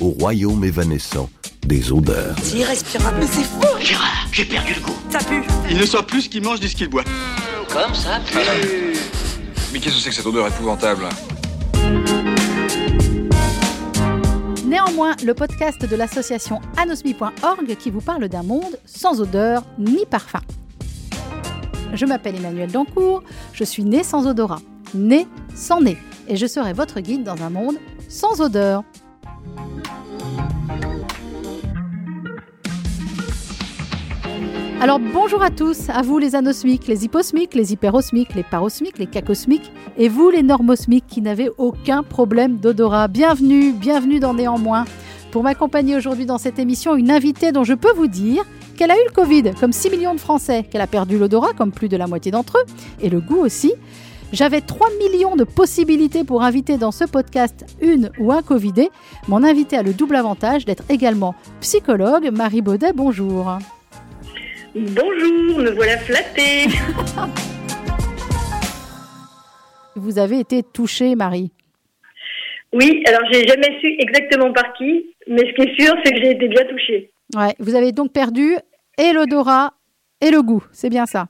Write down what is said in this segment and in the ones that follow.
au royaume évanescent des odeurs. C'est irrespirable. Mais c'est fou Gérard, j'ai perdu le goût. Ça pue Il ne soit plus ce qu'il mange ni ce qu'il boit. Comme ça Mais qu'est-ce que c'est que cette odeur épouvantable Néanmoins, le podcast de l'association anosmi.org qui vous parle d'un monde sans odeur ni parfum. Je m'appelle Emmanuel Dancourt, je suis née sans odorat, née sans nez, et je serai votre guide dans un monde sans odeur. Alors bonjour à tous, à vous les anosmiques, les hyposmiques, les hyperosmiques, les parosmiques, les cacosmiques, et vous les normosmiques qui n'avez aucun problème d'odorat. Bienvenue, bienvenue dans Néanmoins. Pour m'accompagner aujourd'hui dans cette émission, une invitée dont je peux vous dire qu'elle a eu le Covid, comme 6 millions de Français, qu'elle a perdu l'odorat, comme plus de la moitié d'entre eux, et le goût aussi. J'avais 3 millions de possibilités pour inviter dans ce podcast une ou un Covidé. Mon invité a le double avantage d'être également psychologue. Marie Baudet, bonjour. Bonjour, me voilà flattée. Vous avez été touchée, Marie. Oui, alors j'ai jamais su exactement par qui, mais ce qui est sûr, c'est que j'ai été bien touchée. Ouais, vous avez donc perdu et l'odorat et le goût, c'est bien ça.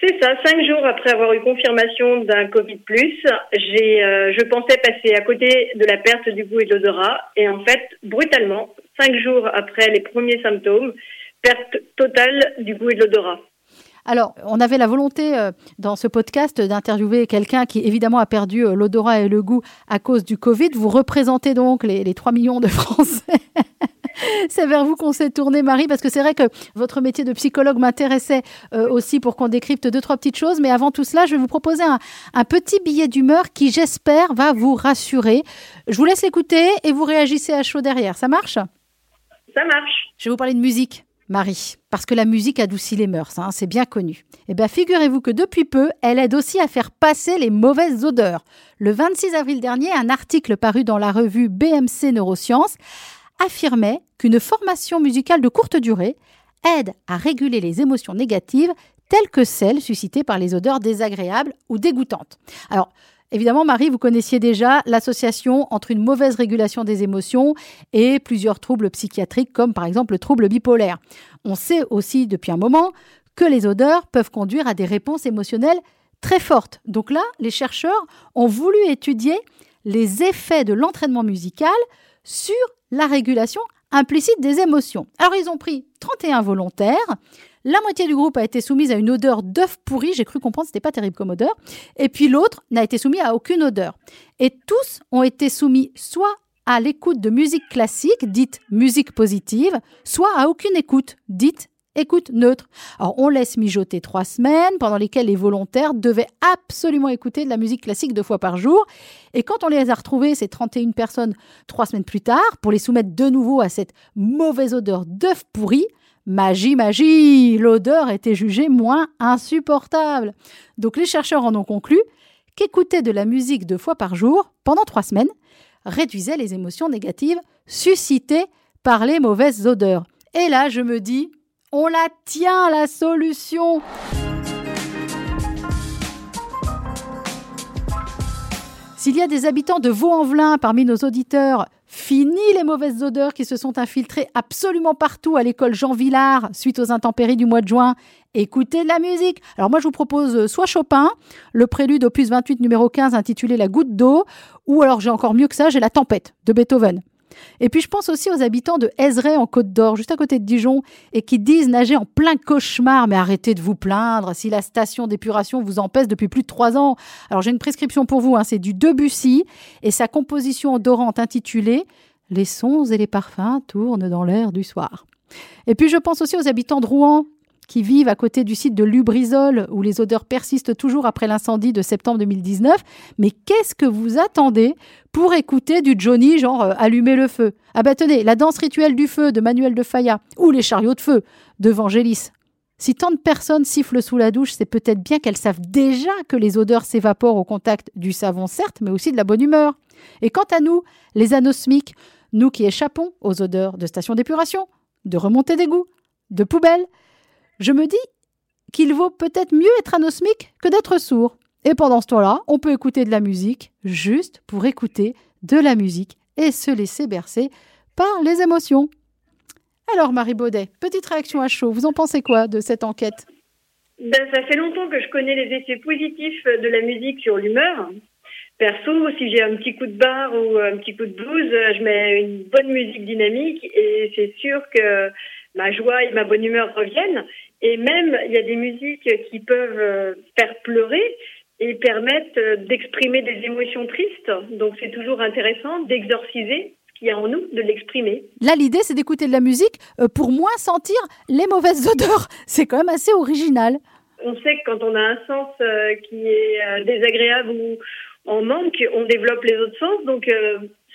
C'est ça, cinq jours après avoir eu confirmation d'un Covid+, j'ai, euh, je pensais passer à côté de la perte du goût et de l'odorat, et en fait, brutalement, cinq jours après les premiers symptômes, perte totale du goût et de l'odorat. Alors, on avait la volonté euh, dans ce podcast d'interviewer quelqu'un qui évidemment a perdu euh, l'odorat et le goût à cause du Covid. Vous représentez donc les, les 3 millions de Français. c'est vers vous qu'on s'est tourné, Marie, parce que c'est vrai que votre métier de psychologue m'intéressait euh, aussi pour qu'on décrypte deux, trois petites choses. Mais avant tout cela, je vais vous proposer un, un petit billet d'humeur qui, j'espère, va vous rassurer. Je vous laisse écouter et vous réagissez à chaud derrière. Ça marche? Ça marche. Je vais vous parler de musique. Marie, parce que la musique adoucit les mœurs, hein, c'est bien connu. Eh bien, figurez-vous que depuis peu, elle aide aussi à faire passer les mauvaises odeurs. Le 26 avril dernier, un article paru dans la revue BMC Neurosciences affirmait qu'une formation musicale de courte durée aide à réguler les émotions négatives telles que celles suscitées par les odeurs désagréables ou dégoûtantes. Alors, Évidemment, Marie, vous connaissiez déjà l'association entre une mauvaise régulation des émotions et plusieurs troubles psychiatriques, comme par exemple le trouble bipolaire. On sait aussi depuis un moment que les odeurs peuvent conduire à des réponses émotionnelles très fortes. Donc là, les chercheurs ont voulu étudier les effets de l'entraînement musical sur la régulation implicite des émotions. Alors ils ont pris 31 volontaires, la moitié du groupe a été soumise à une odeur d'œuf pourri. J'ai cru comprendre c'était pas terrible comme odeur. Et puis l'autre n'a été soumis à aucune odeur. Et tous ont été soumis soit à l'écoute de musique classique, dite musique positive, soit à aucune écoute, dite écoute neutre. Alors, on laisse mijoter trois semaines pendant lesquelles les volontaires devaient absolument écouter de la musique classique deux fois par jour. Et quand on les a retrouvés, ces 31 personnes, trois semaines plus tard, pour les soumettre de nouveau à cette mauvaise odeur d'œuf pourri, Magie, magie, l'odeur était jugée moins insupportable. Donc les chercheurs en ont conclu qu'écouter de la musique deux fois par jour pendant trois semaines réduisait les émotions négatives suscitées par les mauvaises odeurs. Et là, je me dis, on la tient la solution. S'il y a des habitants de Vaux-en-Velin parmi nos auditeurs, fini les mauvaises odeurs qui se sont infiltrées absolument partout à l'école Jean Villard suite aux intempéries du mois de juin. Écoutez de la musique. Alors moi je vous propose soit Chopin, le prélude opus 28 numéro 15 intitulé La goutte d'eau, ou alors j'ai encore mieux que ça, j'ai La tempête de Beethoven. Et puis je pense aussi aux habitants de Ezray en Côte d'Or, juste à côté de Dijon, et qui disent nager en plein cauchemar. Mais arrêtez de vous plaindre si la station d'épuration vous empêche depuis plus de trois ans. Alors j'ai une prescription pour vous, hein, c'est du Debussy et sa composition odorante intitulée Les sons et les parfums tournent dans l'air du soir. Et puis je pense aussi aux habitants de Rouen qui vivent à côté du site de Lubrizol, où les odeurs persistent toujours après l'incendie de septembre 2019. Mais qu'est-ce que vous attendez pour écouter du Johnny, genre euh, Allumer le feu? Ah bah tenez, la danse rituelle du feu de Manuel de Falla, ou les chariots de feu de Vangelis. Si tant de personnes sifflent sous la douche, c'est peut-être bien qu'elles savent déjà que les odeurs s'évaporent au contact du savon, certes, mais aussi de la bonne humeur. Et quant à nous, les anosmiques, nous qui échappons aux odeurs de stations d'épuration, de remontée d'égouts, de poubelles, je me dis qu'il vaut peut-être mieux être anosmique que d'être sourd. Et pendant ce temps-là, on peut écouter de la musique juste pour écouter de la musique et se laisser bercer par les émotions. Alors Marie Baudet, petite réaction à chaud, vous en pensez quoi de cette enquête? Ben, Ça fait longtemps que je connais les effets positifs de la musique sur l'humeur. Perso, si j'ai un petit coup de barre ou un petit coup de blues, je mets une bonne musique dynamique et c'est sûr que ma joie et ma bonne humeur reviennent. Et même, il y a des musiques qui peuvent euh, faire pleurer et permettent euh, d'exprimer des émotions tristes. Donc c'est toujours intéressant d'exorciser ce qu'il y a en nous, de l'exprimer. Là, l'idée, c'est d'écouter de la musique euh, pour moins sentir les mauvaises odeurs. C'est quand même assez original. On sait que quand on a un sens qui est désagréable ou en manque, on développe les autres sens. Donc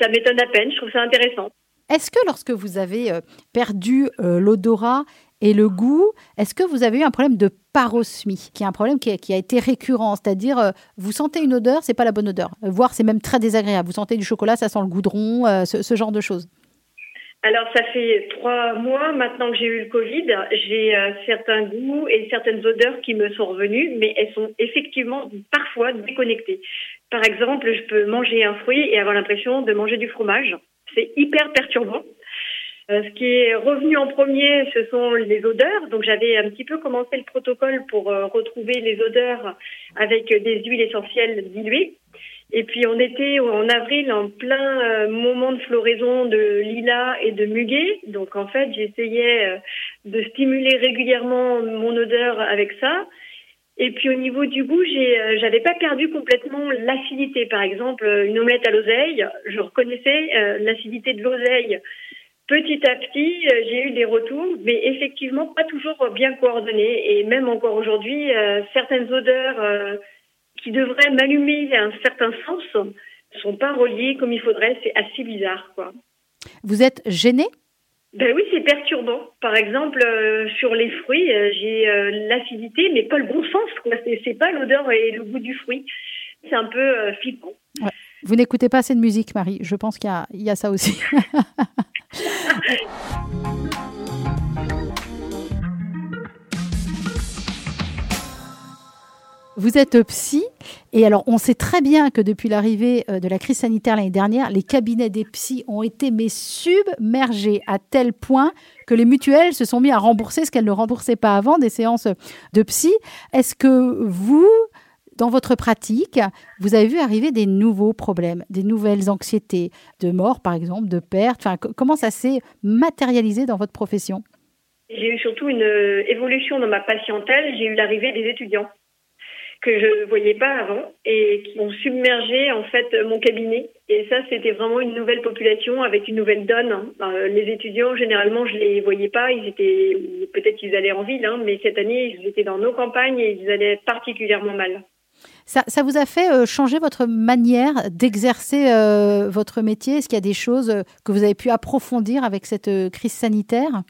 ça m'étonne à peine, je trouve ça intéressant. Est-ce que lorsque vous avez perdu l'odorat et le goût, est-ce que vous avez eu un problème de parosmie, qui est un problème qui a, été récurrent, c'est-à-dire euh, vous sentez une odeur, c'est pas la bonne odeur, voire c'est même très désagréable. Vous sentez du chocolat, ça sent le goudron, ce, genre de choses. Alors, ça fait trois mois maintenant que j'ai eu le Covid. J'ai certains goûts et certaines odeurs qui me sont revenues, mais elles sont effectivement parfois déconnectées. Par exemple, je peux manger un fruit et avoir l'impression de manger du fromage. C'est hyper perturbant. Euh, ce qui est revenu en premier, ce sont les odeurs. Donc j'avais un petit peu commencé le protocole pour euh, retrouver les odeurs avec des huiles essentielles diluées. Et puis on était en avril en plein euh, moment de floraison de lilas et de muguet. Donc en fait j'essayais de stimuler régulièrement mon odeur avec ça. Et puis au niveau du goût, j'avais pas perdu complètement l'acidité. Par exemple, une omelette à l'oseille, je reconnaissais l'acidité de l'oseille. Petit à petit, euh, j'ai eu des retours, mais effectivement pas toujours bien coordonnés. Et même encore aujourd'hui, certaines odeurs qui devraient m'allumer un certain sens sont pas reliées comme il faudrait. C'est assez bizarre, quoi. Vous êtes gêné ben oui, c'est perturbant. Par exemple, euh, sur les fruits, euh, j'ai euh, l'acidité, mais pas le bon sens. Quoi. C'est, pas l'odeur et le goût du fruit. C'est un peu flippant. Vous n'écoutez pas assez de musique, Marie. Je pense qu'il y y a ça aussi. Vous êtes psy et alors on sait très bien que depuis l'arrivée euh, de la crise sanitaire l'année dernière, les cabinets des psys ont été mais submergés à tel point que les mutuelles se sont mis à rembourser ce qu'elles ne remboursaient pas avant des séances de psy. Est-ce que vous, dans votre pratique, vous avez vu arriver des nouveaux problèmes, des nouvelles anxiétés, de mort par exemple, de perte Comment ça s'est matérialisé dans votre profession? J'ai eu surtout une euh, évolution dans ma patientèle. J'ai eu l'arrivée des étudiants que je voyais pas avant et qui ont submergé en fait mon cabinet. Et ça, c'était vraiment une nouvelle population avec une nouvelle donne. Hein. Euh, les étudiants, généralement, je les voyais pas. Ils étaient peut-être qu'ils allaient en ville, hein, mais cette année, ils étaient dans nos campagnes et ils allaient particulièrement mal. Ça, vous a fait euh, changer votre manière d'exercer euh, votre métier? Est-ce qu'il y a des choses que vous avez pu approfondir avec cette crise sanitaire?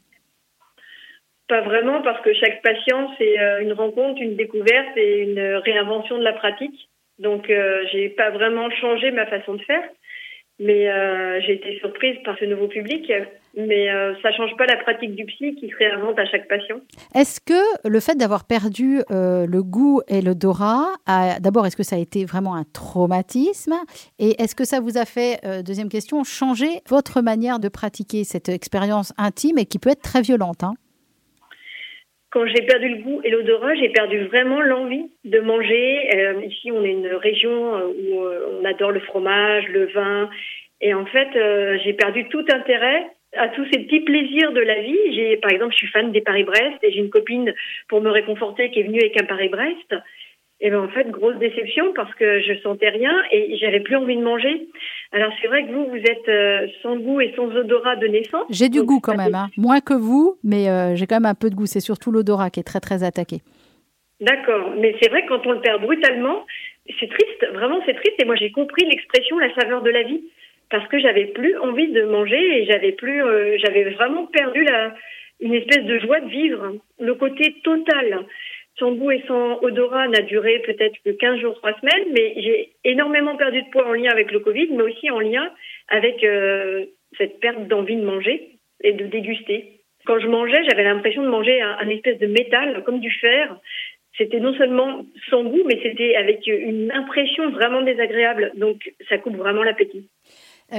Pas vraiment, parce que chaque patient, c'est euh, une rencontre, une découverte et une réinvention de la pratique. Donc, euh, j'ai pas vraiment changé ma façon de faire, mais euh, j'ai été surprise par ce nouveau public. Mais ça change pas la pratique du psy qui se réinvente à chaque patient. Est-ce que le fait d'avoir perdu le goût et l'odorat, d'abord, est-ce que ça a été vraiment un traumatisme? Et est-ce que ça vous a fait, deuxième question, changer votre manière de pratiquer cette expérience intime et qui peut être très violente hein? Quand j'ai perdu le goût et l'odorat, j'ai perdu vraiment l'envie de manger. Euh, ici, on est une région euh, où euh, on adore le fromage, le vin. Et en fait, j'ai perdu tout intérêt à tous ces petits plaisirs de la vie. J'ai, par exemple, je suis fan des Paris-Brest et j'ai une copine pour me réconforter qui est venue avec un Paris-Brest. Et ben en fait, grosse déception parce que je sentais rien et j'avais plus envie de manger. Alors c'est vrai que vous, vous êtes euh, sans goût et sans odorat de naissance. J'ai du goût quand même, hein. moins que vous, mais euh, j'ai quand même un peu de goût. C'est surtout l'odorat qui est très très attaqué. D'accord, mais c'est vrai que quand on le perd brutalement, c'est triste, vraiment c'est triste. Et moi j'ai compris l'expression la saveur de la vie parce que j'avais plus envie de manger et j'avais plus, euh, j'avais vraiment perdu la, une espèce de joie de vivre, le côté total son goût et son odorat n'a duré peut-être que 15 jours, 3 semaines, mais j'ai énormément perdu de poids en lien avec le Covid, mais aussi en lien avec euh, cette perte d'envie de manger et de déguster. Quand je mangeais, j'avais l'impression de manger un, espèce de métal, comme du fer. C'était non seulement sans goût, mais c'était avec une impression vraiment désagréable. Donc, ça coupe vraiment l'appétit.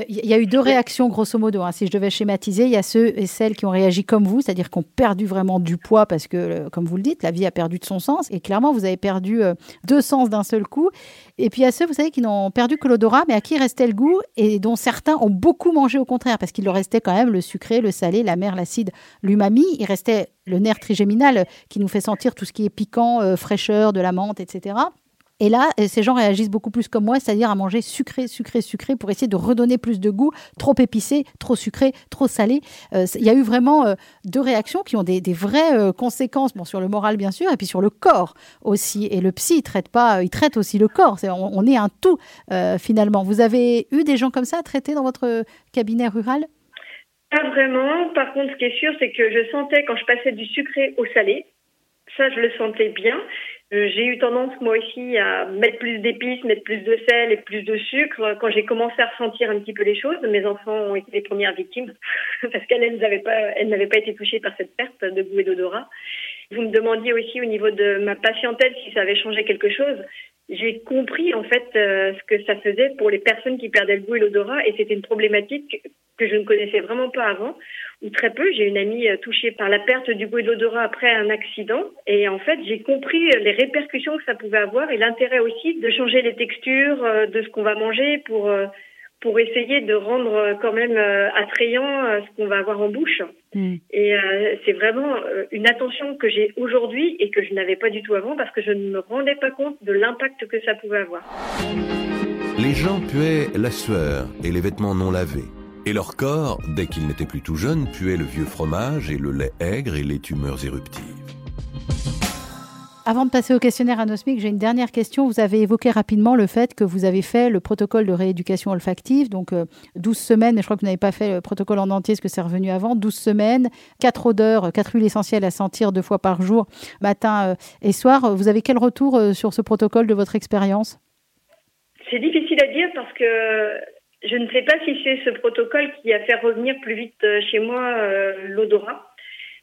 Il y a eu deux réactions, grosso modo. hein. Si je devais schématiser, il y a ceux et celles qui ont réagi comme vous, c'est-à-dire qui ont perdu vraiment du poids parce que, euh, comme vous le dites, la vie a perdu de son sens. Et clairement, vous avez perdu euh, deux sens d'un seul coup. Et puis il y a ceux, vous savez, qui n'ont perdu que l'odorat, mais à qui restait le goût et dont certains ont beaucoup mangé au contraire, parce qu'il leur restait quand même le sucré, le salé, la mer, l'acide, l'umami. Il restait le nerf trigéminal euh, qui nous fait sentir tout ce qui est piquant, euh, fraîcheur, de la menthe, etc. Et là, euh, ces gens réagissent beaucoup plus comme moi, c'est-à-dire à manger sucré, sucré, sucré pour essayer de redonner plus de goût, trop épicé, trop sucré, trop salé. Euh, Il y a eu vraiment euh, deux réactions qui ont des, vraies conséquences, bon, sur le moral bien sûr, et puis sur le corps aussi. Et le psy, il traite pas, il traite aussi le corps. On, on est un tout finalement. Vous avez eu des gens comme ça à traiter dans votre cabinet rural? Pas vraiment. Par contre, ce qui est sûr, c'est que je sentais quand je passais du sucré au salé, ça, je le sentais bien. Euh, J'ai eu tendance, moi aussi, à mettre plus d'épices, mettre plus de sel et plus de sucre quand j'ai commencé à ressentir un petit peu les choses. Mes enfants ont été les premières victimes parce qu'elles elles n'avaient pas, elles n'avaient pas été touchées par cette perte de goût et d'odorat. Vous me demandiez aussi au niveau de ma patientèle si ça avait changé quelque chose. J'ai compris en fait euh, ce que ça faisait pour les personnes qui perdaient le goût et l'odorat et c'était une problématique que je ne connaissais vraiment pas avant ou très peu. J'ai une amie euh, touchée par la perte du goût et de l'odorat après un accident et en fait j'ai compris euh, les répercussions que ça pouvait avoir et l'intérêt aussi de changer les textures euh, de ce qu'on va manger pour pour essayer de rendre euh, quand même euh, attrayant euh, ce qu'on va avoir en bouche. Et euh, c'est vraiment euh, une attention que j'ai aujourd'hui et que je n'avais pas du tout avant parce que je ne me rendais pas compte de l'impact que ça pouvait avoir. Les gens puaient la sueur et les vêtements non lavés. Et leur corps, dès qu'ils n'étaient plus tout jeunes, puait le vieux fromage et le lait aigre et les tumeurs éruptives. Avant de passer au questionnaire anosmique, j'ai une dernière question. Vous avez évoqué rapidement le fait que vous avez fait le protocole de rééducation olfactive, donc euh, 12 semaines, et je crois que vous n'avez pas fait le protocole en entier, parce que c'est revenu avant, 12 semaines, 4 odeurs, 4 huiles essentielles à sentir deux fois par jour, matin euh, et soir. Vous avez quel retour euh, sur ce protocole de votre expérience? C'est difficile à dire parce que je ne sais pas si c'est ce protocole qui a fait revenir plus vite euh, chez moi euh, l'odorat.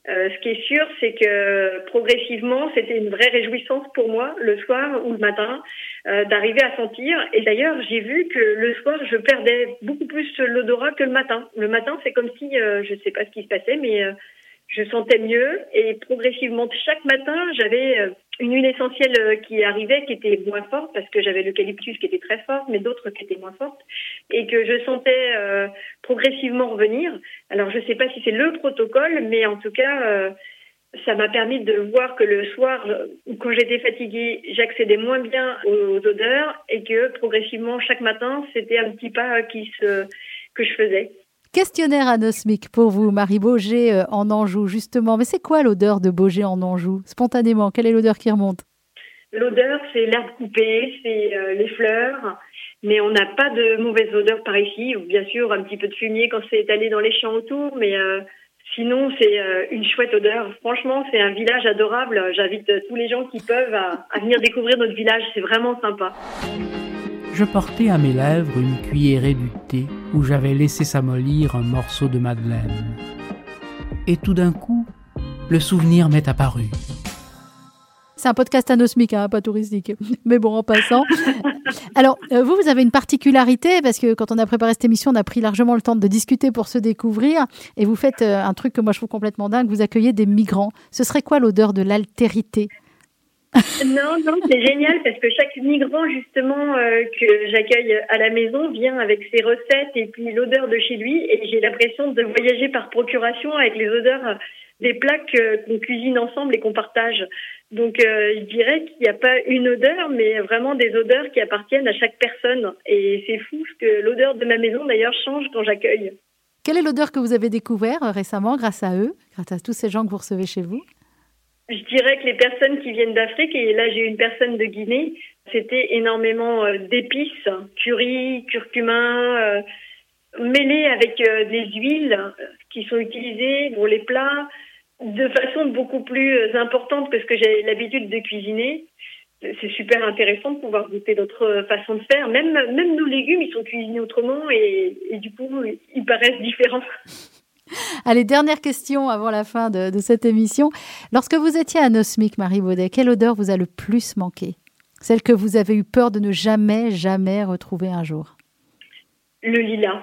Euh, ce qui est sûr, c'est que progressivement, c'était une vraie réjouissance pour moi le soir ou le matin euh, d'arriver à sentir. Et d'ailleurs, j'ai vu que le soir, je perdais beaucoup plus l'odorat que le matin. Le matin, c'est comme si, euh, je ne sais pas ce qui se passait, mais euh, je sentais mieux. Et progressivement, chaque matin, j'avais une huile essentielle euh, qui arrivait, qui était moins forte, parce que j'avais l'eucalyptus qui était très forte, mais d'autres qui étaient moins fortes, et que je sentais euh, progressivement revenir. Alors, je ne sais pas si c'est le protocole, mais en tout cas, euh, ça m'a permis de voir que le soir, quand j'étais fatiguée, j'accédais moins bien aux odeurs, et que progressivement, chaque matin, c'était un petit pas qui se, que je faisais. Questionnaire anosmique pour vous, Marie Beaugé euh, en Anjou, justement. Mais c'est quoi l'odeur de Beaugé en Anjou Spontanément, quelle est l'odeur qui remonte? L'odeur, c'est l'herbe coupée, c'est euh, les fleurs, mais on n'a pas de mauvaise odeur par ici. Bien sûr, un petit peu de fumier quand c'est étalé dans les champs autour, mais euh, sinon, c'est une chouette odeur. Franchement, c'est un village adorable. J'invite tous les gens qui peuvent à venir découvrir notre village. C'est vraiment sympa. Je portais à mes lèvres une cuillerée du thé où j'avais laissé s'amollir un morceau de madeleine. Et tout d'un coup, le souvenir m'est apparu. C'est un podcast anosmique, hein, pas touristique. Mais bon, en passant. Alors, euh, vous, vous avez une particularité, parce que quand on a préparé cette émission, on a pris largement le temps de discuter pour se découvrir. Et vous faites euh, un truc que moi je trouve complètement dingue, vous accueillez des migrants. Ce serait quoi l'odeur de l'altérité Non, non, c'est génial parce que chaque migrant justement euh, que j'accueille à la maison vient avec ses recettes et puis l'odeur de chez lui et j'ai l'impression de voyager par procuration avec les odeurs euh, des plats que- qu'on cuisine ensemble et qu'on partage. Donc euh, je dirais qu'il n'y a pas une odeur mais vraiment des odeurs qui appartiennent à chaque personne et c'est fou ce que l'odeur de ma maison d'ailleurs change quand j'accueille. Quelle est l'odeur que vous avez découvert euh, récemment grâce à eux, grâce à tous ces gens que vous recevez chez vous? Je dirais que les personnes qui viennent d'Afrique, et là j'ai une personne de Guinée, c'était énormément euh, d'épices, curry, curcuma, euh, mêlées avec euh, des huiles qui sont utilisées pour les plats de façon beaucoup plus importante que ce que j'ai l'habitude de cuisiner. C'est super intéressant de pouvoir goûter d'autres façons de faire. Même, même nos légumes, ils sont cuisinés autrement et du coup, ils paraissent différents. Allez, dernière question avant la fin de, cette émission. Lorsque vous étiez à Nosmic, Marie Baudet, quelle odeur vous a le plus manqué? Celle que vous avez eu peur de ne jamais, jamais retrouver un jour? Le lilas.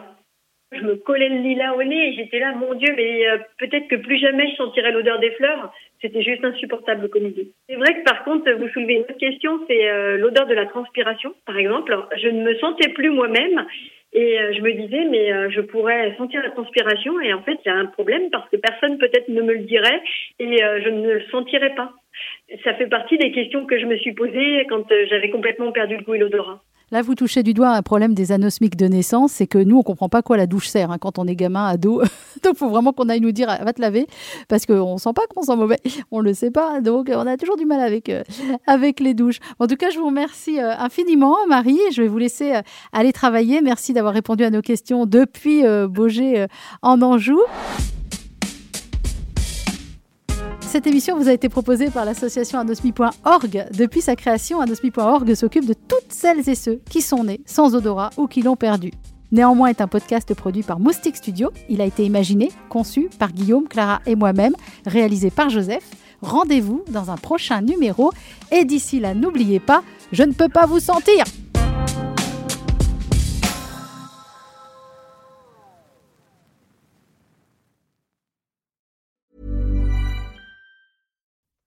je me collais le lilas au nez et j'étais là, mon Dieu, mais euh, peut-être que plus jamais je sentirais l'odeur des fleurs. C'était juste insupportable comme idée. C'est vrai que par contre, vous soulevez une autre question, c'est euh, l'odeur de la transpiration, par exemple. Je ne me sentais plus moi-même et euh, je me disais, mais euh, je pourrais sentir la transpiration et en fait, il y a un problème parce que personne peut-être ne me le dirait et je ne le sentirais pas. Ça fait partie des questions que je me suis posées quand j'avais complètement perdu le goût et l'odorat. Là, vous touchez du doigt un problème des anosmiques de naissance, c'est que nous, on comprend pas quoi la douche sert hein, quand on est gamin, ado. donc, faut vraiment qu'on aille nous dire, va te laver, parce qu'on sent pas qu'on sent mauvais. On le sait pas, donc on a toujours du mal avec, euh, avec les douches. En tout cas, je vous remercie euh, infiniment, Marie. Je vais vous laisser euh, aller travailler. Merci d'avoir répondu à nos questions depuis Beaugé en Anjou. Cette émission vous a été proposée par l'association anosmi.org. Depuis sa création, anosmi.org s'occupe de toutes celles et ceux qui sont nés sans odorat ou qui l'ont perdu. Néanmoins est un podcast produit par Moustique Studio. Il a été imaginé, conçu par Guillaume, Clara et moi-même, réalisé par Joseph. Rendez-vous dans un prochain numéro et d'ici là, n'oubliez pas, je ne peux pas vous sentir.